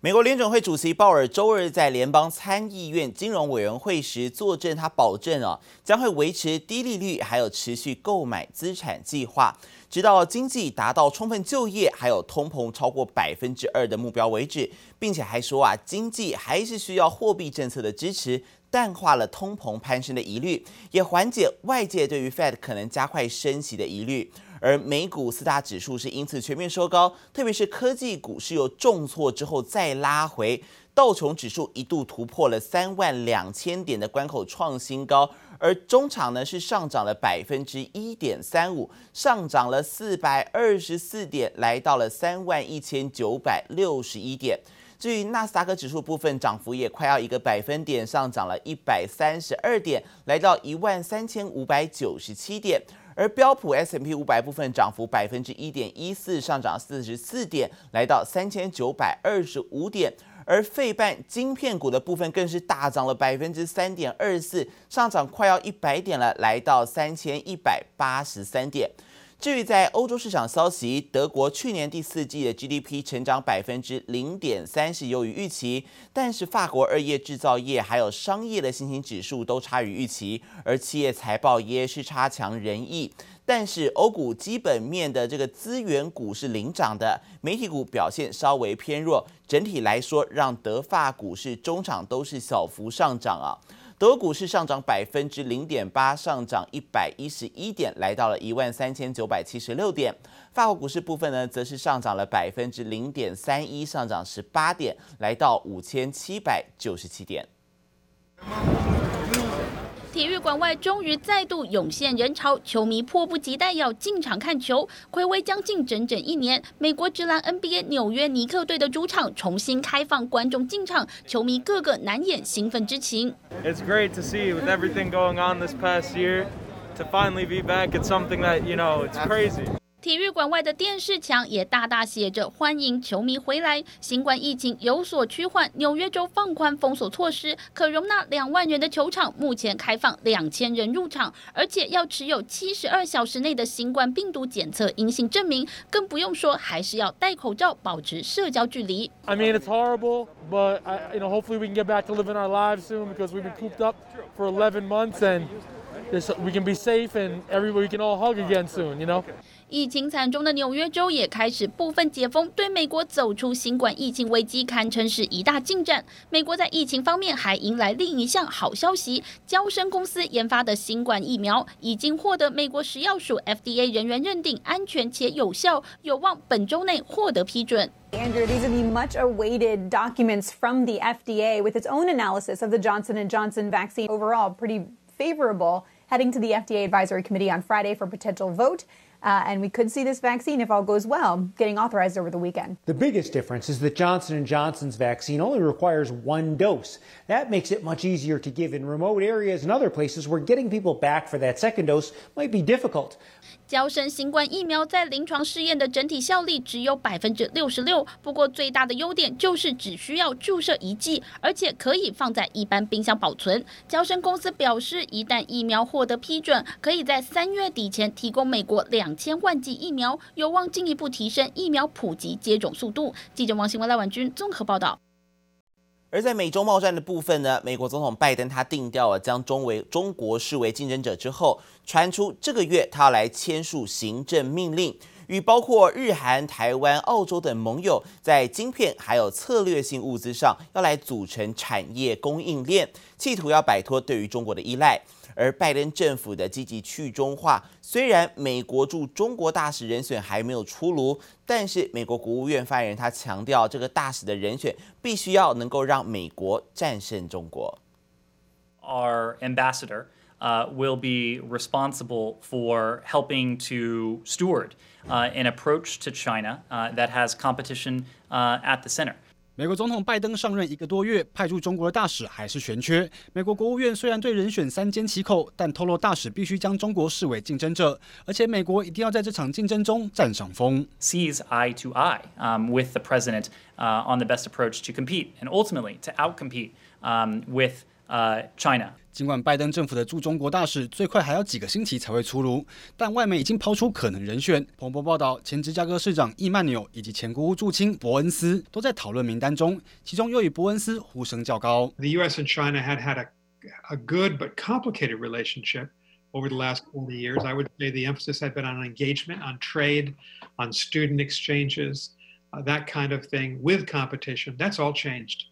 美国联准会主席鲍尔周日在联邦参议院金融委员会时作证，他保证啊将会维持低利率，还有持续购买资产计划，直到经济达到充分就业，还有通膨超过百分之二的目标为止，并且还说啊经济还是需要货币政策的支持，淡化了通膨攀升的疑虑，也缓解外界对于 Fed 可能加快升息的疑虑。而美股四大指数是因此全面收高，特别是科技股是由重挫之后再拉回，道琼指数一度突破了三万两千点的关口创新高，而中场呢是上涨了百分之一点三五，上涨了四百二十四点，来到了三万一千九百六十一点。至于纳斯达克指数部分，涨幅也快要一个百分点，上涨了一百三十二点，来到一万三千五百九十七点。而标普 S M P 五百部分涨幅百分之一点一四，上涨四十四点，来到三千九百二十五点。而费半晶片股的部分更是大涨了百分之三点二四，上涨快要一百点了，来到三千一百八十三点。至于在欧洲市场消息，德国去年第四季的 GDP 成长百分之零点三是优于预期，但是法国二业制造业还有商业的信心指数都差于预期，而企业财报也是差强人意。但是欧股基本面的这个资源股是领涨的，媒体股表现稍微偏弱，整体来说让德法股市中场都是小幅上涨啊。德股市上涨百分之零点八，上涨一百一十一点，来到了一万三千九百七十六点。法国股市部分呢，则是上涨了百分之零点三一，上涨十八点，来到五千七百九十七点。体育馆外终于再度涌现人潮，球迷迫不及待要进场看球。暌违将近整整一年，美国职篮 NBA 纽约尼克队的主场重新开放观众进场，球迷个个难掩兴奋之情。It's great to see with everything going on this past year to finally be back. It's something that you know, it's crazy. 体育馆外的电视墙也大大写着“欢迎球迷回来”。新冠疫情有所趋缓，纽约州放宽封锁措施，可容纳两万人的球场目前开放两千人入场，而且要持有七十二小时内的新冠病毒检测阴性证明，更不用说还是要戴口罩，保持社交距离。I mean, it's horrible, but I, you know, hopefully we can get back to living our lives soon because we've been cooped up for 11 months and we can be safe and everybody can all hug again soon, you know. 疫情惨重的纽约州也开始部分解封，对美国走出新冠疫情危机堪称是一大进展。美国在疫情方面还迎来另一项好消息，娇生公司研发的新冠疫苗已经获得美国食药署 FDA 人员认定安全且有效，有望本周内获得批准。Andrew, these are the much-awaited documents from the FDA with its own analysis of the Johnson and Johnson vaccine. Overall, pretty favorable. Heading to the FDA Advisory Committee on Friday for potential vote. Uh, and we could see this vaccine, if all goes well, getting authorized over the weekend. The biggest difference is that Johnson & Johnson's vaccine only requires one dose. That makes it much easier to give in remote areas and other places where getting people back for that second dose might be difficult. 娇生新冠疫苗在临床试验的整体效力只有百分之六十六，不过最大的优点就是只需要注射一剂，而且可以放在一般冰箱保存。娇生公司表示，一旦疫苗获得批准，可以在三月底前提供美国两千万剂疫苗，有望进一步提升疫苗普及接种速度。记者王新文、赖婉君综合报道。而在美洲贸战的部分呢，美国总统拜登他定调了将中为中国视为竞争者之后，传出这个月他要来签署行政命令，与包括日韩、台湾、澳洲等盟友在晶片还有策略性物资上要来组成产业供应链，企图要摆脱对于中国的依赖。而拜登政府的积极去中化，虽然美国驻中国大使人选还没有出炉，但是美国国务院发言人他强调，这个大使的人选必须要能够让美国战胜中国。Our ambassador, uh, will be responsible for helping to steward, uh, an approach to China, uh, that has competition, uh, at the center. 美国总统拜登上任一个多月，派驻中国的大使还是悬缺。美国国务院虽然对人选三缄其口，但透露大使必须将中国视为竞争者，而且美国一定要在这场竞争中占上风。Sees eye to eye, um, with the president, uh, on the best approach to compete and ultimately to outcompete, um, with uh, China. 尽管拜登政府的驻中国大使最快还要几个星期才会出炉，但外媒已经抛出可能人选。彭博报道，前芝加哥市长易曼纽以及前国务驻青伯恩斯都在讨论名单中，其中又以伯恩斯呼声较高。The U.S. and China had had a, a good but complicated relationship over the last 40 years. I would say the emphasis had been on engagement, on trade, on student exchanges, uh, that kind of thing with competition. That's all changed.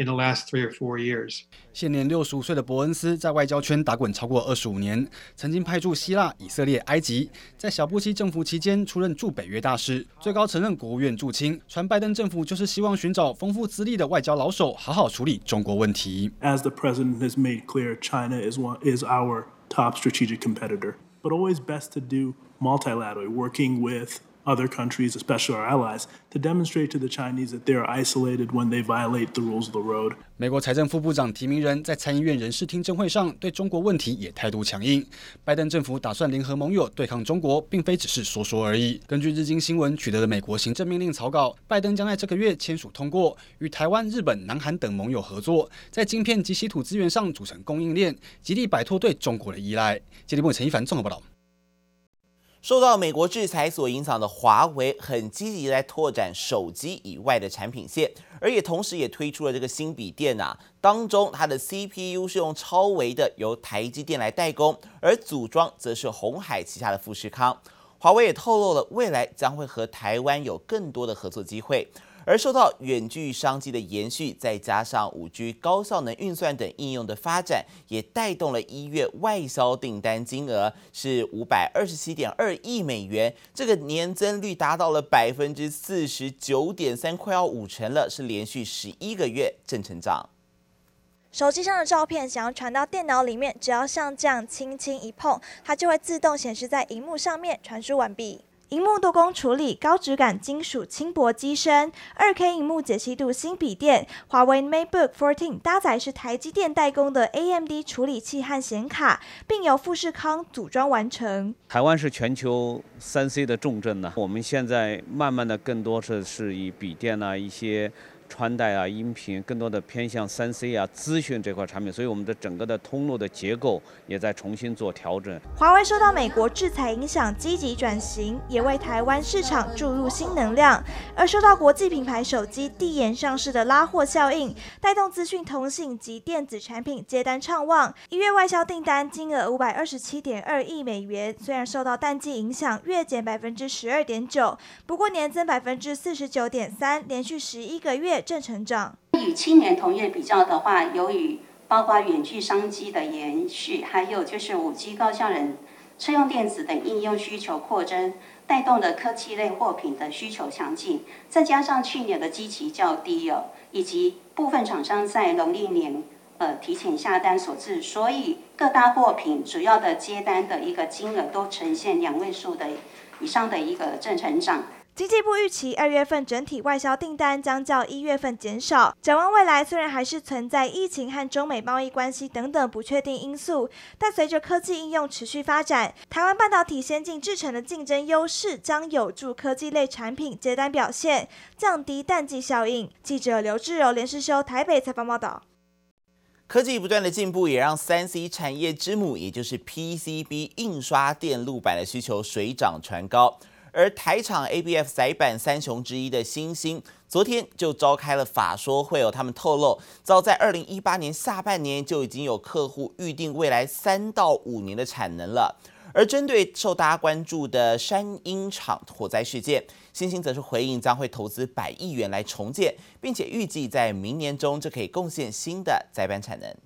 In the last three or four years，现年六十五岁的伯恩斯在外交圈打滚超过二十五年，曾经派驻希腊、以色列、埃及，在小布希政府期间出任驻北约大使，最高曾任国务院驻青。传拜登政府就是希望寻找丰富资历的外交老手，好好处理中国问题。As the president has made clear, China is one is our top strategic competitor, but always best to do multilaterally, working with. Other countries, especially our allies, to demonstrate to the Chinese that they are isolated when they violate the rules of the road. 美国财政副部长提名人在参议院人事听证会上对中国问题也态度强硬。拜登政府打算联合盟友对抗中国，并非只是说说而已。根据日经新闻取得的美国行政命令草稿，拜登将在这个月签署通过，与台湾、日本、南韩等盟友合作，在晶片及稀土资源上组成供应链，极力摆脱对中国的依赖。接力部陈一凡综合报道。受到美国制裁所影响的华为，很积极来拓展手机以外的产品线，而也同时也推出了这个新笔电、啊，当中它的 CPU 是用超微的，由台积电来代工，而组装则是红海旗下的富士康。华为也透露了未来将会和台湾有更多的合作机会。而受到远距商机的延续，再加上五 G 高效能运算等应用的发展，也带动了一月外销订单金额是五百二十七点二亿美元，这个年增率达到了百分之四十九点三，快要五成了，是连续十一个月正成长。手机上的照片想要传到电脑里面，只要像这样轻轻一碰，它就会自动显示在荧幕上面，传输完毕。银幕多工处理，高质感金属轻薄机身，二 K 银幕解析度新笔电，华为 MateBook 14搭载是台积电代工的 AMD 处理器和显卡，并由富士康组装完成。台湾是全球三 C 的重镇呢，我们现在慢慢的更多是是以笔电啊一些。穿戴啊，音频更多的偏向三 C 啊，资讯这块产品，所以我们的整个的通路的结构也在重新做调整。华为受到美国制裁影响，积极转型，也为台湾市场注入新能量。而受到国际品牌手机递延上市的拉货效应，带动资讯通信及电子产品接单畅旺。一月外销订单金额五百二十七点二亿美元，虽然受到淡季影响，月减百分之十二点九，不过年增百分之四十九点三，连续十一个月。正成长。与去年同月比较的话，由于包括远距商机的延续，还有就是五 G 高效能车用电子等应用需求扩增，带动的科技类货品的需求强劲。再加上去年的基期较低哦，以及部分厂商在农历年呃提前下单所致，所以各大货品主要的接单的一个金额都呈现两位数的以上的一个正成长。经济部预期二月份整体外销订单将较一月份减少。展望未来，虽然还是存在疫情和中美贸易关系等等不确定因素，但随着科技应用持续发展，台湾半导体先进制程的竞争优势将有助科技类产品接单表现，降低淡季效应。记者刘志柔、连世修台北采访报道。科技不断的进步，也让三 C 产业之母，也就是 PCB 印刷电路板的需求水涨船高。而台厂 ABF 载板三雄之一的欣兴，昨天就召开了法说会哦。他们透露，早在二零一八年下半年就已经有客户预定未来三到五年的产能了。而针对受大家关注的山鹰厂火灾事件，欣兴则是回应将会投资百亿元来重建，并且预计在明年中就可以贡献新的载板产能。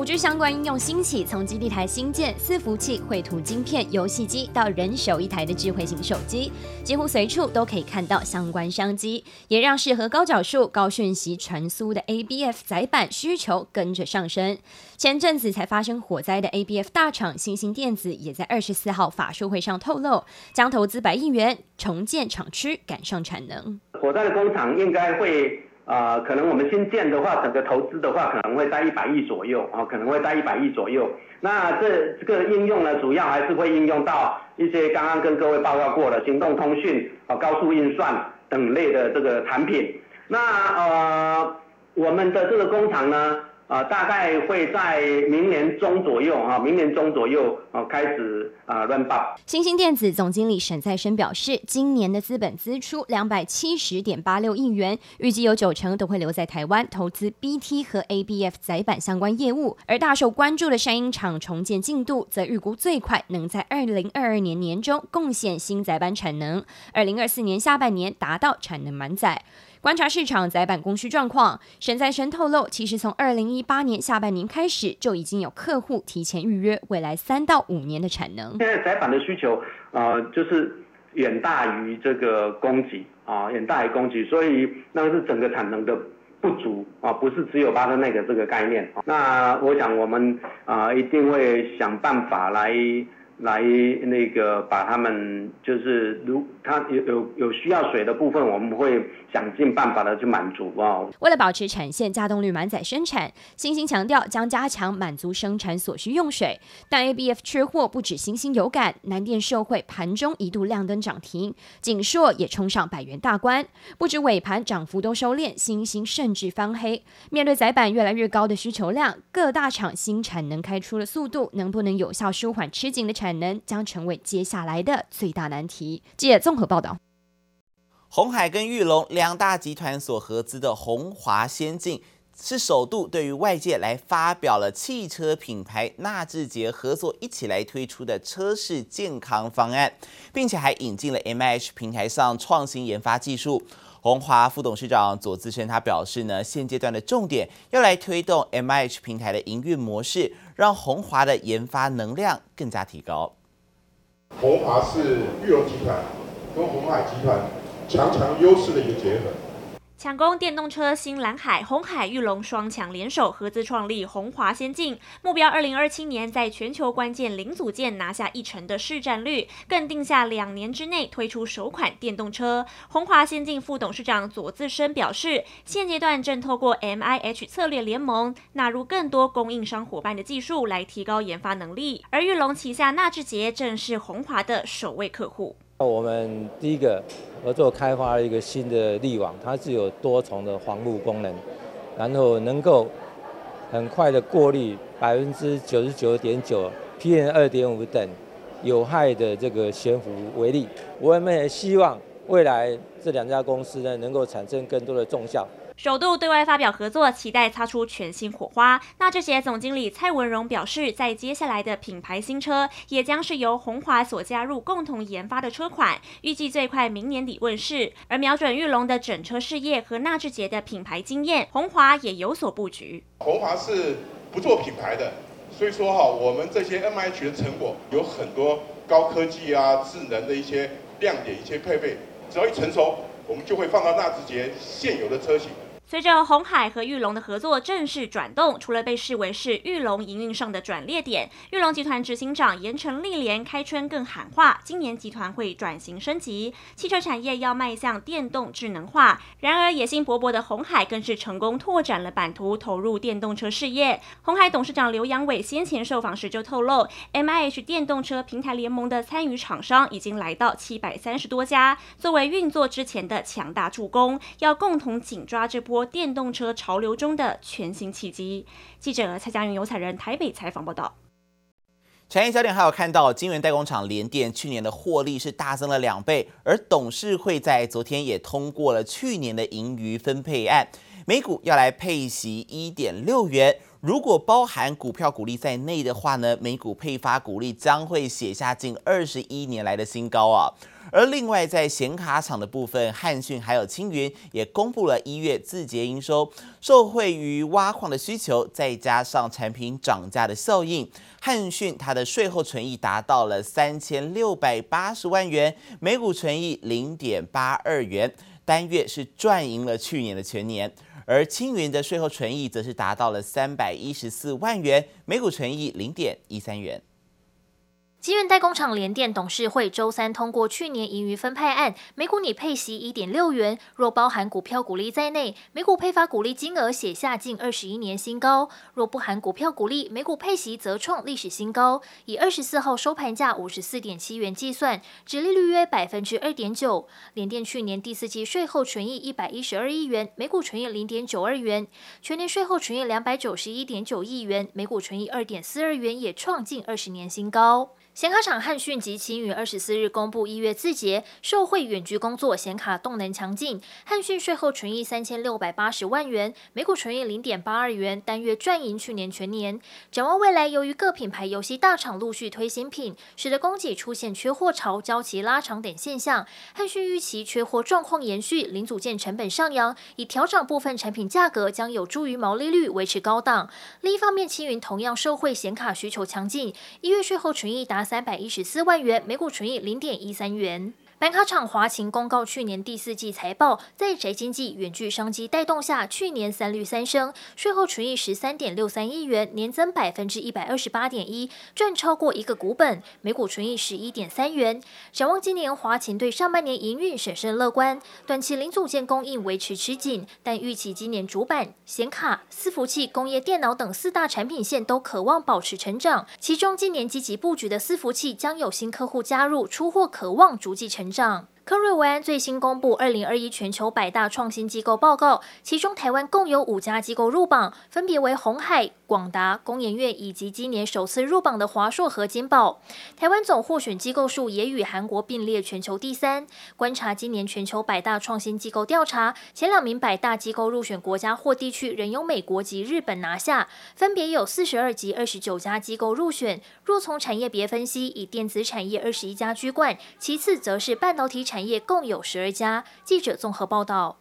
五 G 相关应用兴起，从基地台新建、伺服器、绘图晶片、游戏机到人手一台的智慧型手机，几乎随处都可以看到相关商机，也让适合高角数、高讯息传输的 ABF 载板需求跟着上升。前阵子才发生火灾的 ABF 大厂新兴电子，也在二十四号法说会上透露，将投资百亿元重建厂区，赶上产能。火灾的工厂应该会。啊、呃，可能我们新建的话，整个投资的话可能会在一百亿左右啊，可能会在一百亿左右。那这这个应用呢，主要还是会应用到一些刚刚跟各位报告过的行动通讯啊、高速运算等类的这个产品。那呃，我们的这个工厂呢，呃，大概会在明年中左右啊，明年中左右啊开始啊 ramp up。欣兴电子总经理沈再生表示，今年的资本支出两百七十点八六亿元，预计有九成都会留在台湾投资 BT 和 ABF 载板相关业务。而大受关注的山鹰厂重建进度，则预估最快能在二零二二年年中贡献新载板产能，二零二四年下半年达到产能满载。观察市场载板供需状况，沈再生透露，其实从二零一八年下半年开始，就已经有客户提前预约未来三到五年的产能。现在载板的需求，呃，就是远大于这个供给啊，远大于供给，所以那个是整个产能的不足啊，不是只有巴特那个这个概念。那我想我们啊，一定会想办法来。来那个把他们就是如他有有有需要水的部分，我们会想尽办法的去满足啊。为了保持产线稼动率满载生产，星星强调将加强满足生产所需用水。但 ABF 缺货不止星星有感，南电受惠盘中一度亮灯涨停，景硕也冲上百元大关，不止尾盘涨幅都收敛，星星甚至翻黑。面对载板越来越高的需求量，各大厂新产能开出的速度能不能有效舒缓吃紧的产能将成为接下来的最大难题。记者综合报道，鸿海跟裕隆两大集团所合资的鸿华先进，是首度对于外界来发表了汽车品牌纳智捷合作一起来推出的车市健康方案，并且还引进了 M H 平台上创新研发技术。宏华副董事长左自生他表示呢，现阶段的重点要来推动 MIH 平台的营运模式，让宏华的研发能量更加提高。红华是玉龙集团跟鸿海集团强强优势的一个结合。抢攻电动车新蓝海，鸿海裕隆双强联手合资创立鸿华先进，目标二零二七年在全球关键零组件拿下一成的市占率，更定下两年之内推出首款电动车。鸿华先进副董事长左自生表示，现阶段正透过 MIH 策略联盟纳入更多供应商伙伴的技术，来提高研发能力。而裕隆旗下纳智捷正是鸿华的首位客户。我们第一个合作开发了一个新的滤网，它是有多重的防护功能，然后能够很快的过滤百分之九十九点九 PM 二点五等有害的这个悬浮微粒。我们也希望未来这两家公司呢，能够产生更多的重效。首度对外发表合作，期待擦出全新火花。纳智捷总经理蔡文荣表示，在接下来的品牌新车，也将是由鸿华所加入共同研发的车款，预计最快明年底问世。而瞄准玉龙的整车事业和纳智捷的品牌经验，鸿华也有所布局。鸿华是不做品牌的，所以说哈，我们这些 MIH 的成果有很多高科技啊、智能的一些亮点、一些配备，只要一成熟，我们就会放到纳智捷现有的车型。随着鸿海和玉龙的合作正式转动，除了被视为是玉龙营运上的转捩点，玉龙集团执行长严成立连开春更喊话，今年集团会转型升级，汽车产业要迈向电动智能化。然而野心勃勃的鸿海更是成功拓展了版图，投入电动车事业。鸿海董事长刘扬伟先前受访时就透露，MIH 电动车平台联盟的参与厂商已经来到七百三十多家，作为运作之前的强大助攻，要共同紧抓这波。电动车潮流中的全新契机。记者蔡佳云、游彩人台北采访报道。产业焦点还有看到，晶圆代工厂联电去年的获利是大增了两倍，而董事会在昨天也通过了去年的盈余分配案，每股要来配息一点六元。如果包含股票股利在内的话呢，每股配发股利将会写下近二十一年来的新高啊。而另外，在显卡厂的部分，汉讯还有青云也公布了一月字节营收，受惠于挖矿的需求，再加上产品涨价的效应，汉讯它的税后存益达到了三千六百八十万元，每股存益零点八二元，单月是赚赢了去年的全年。而青云的税后存益则是达到了三百一十四万元，每股存益零点一三元。晶圆代工厂联电董事会周三通过去年盈余分派案，每股拟配息一点六元，若包含股票股利在内，每股配发股利金额写下近二十一年新高；若不含股票股利，每股配息则创历史新高。以二十四号收盘价五十四点七元计算，殖利率约百分之二点九。联电去年第四季税后纯益一百一十二亿元，每股纯益零点九二元；全年税后纯益两百九十一点九亿元，每股纯益二点四二元，也创近二十年新高。显卡厂汉讯及青云二十四日公布一月自结，受惠远距工作，显卡动能强劲。汉讯税后纯益三千六百八十万元，每股纯益零点八二元，单月赚盈去年全年。展望未来，由于各品牌游戏大厂陆续推新品，使得供给出现缺货潮、交期拉长等现象。汉讯预期缺货状况延续，零组件成本上扬，以调涨部分产品价格，将有助于毛利率维持高档。另一方面，青云同样受惠显卡需求强劲，一月税后纯益达三百一十四万元，每股纯益零点一三元。板卡厂华擎公告去年第四季财报，在宅经济远距商机带动下，去年三率三升，税后纯益十三点六三亿元，年增百分之一百二十八点一，赚超过一个股本，每股纯益十一点三元。展望今年，华擎对上半年营运审慎乐观，短期零组件供应维持吃紧，但预期今年主板、显卡、伺服器、工业电脑等四大产品线都可望保持成长。其中，今年积极布局的伺服器将有新客户加入，出货可望逐季成长。科瑞维安最新公布二零二一全球百大创新机构报告，其中台湾共有五家机构入榜，分别为红海、广达、工研院以及今年首次入榜的华硕和金宝。台湾总获选机构数也与韩国并列全球第三。观察今年全球百大创新机构调查，前两名百大机构入选国家或地区仍由美国及日本拿下，分别有四十二及二十九家机构入选。若从产业别分析，以电子产业二十一家居冠，其次则是半导体产产。业共有十二家。记者综合报道。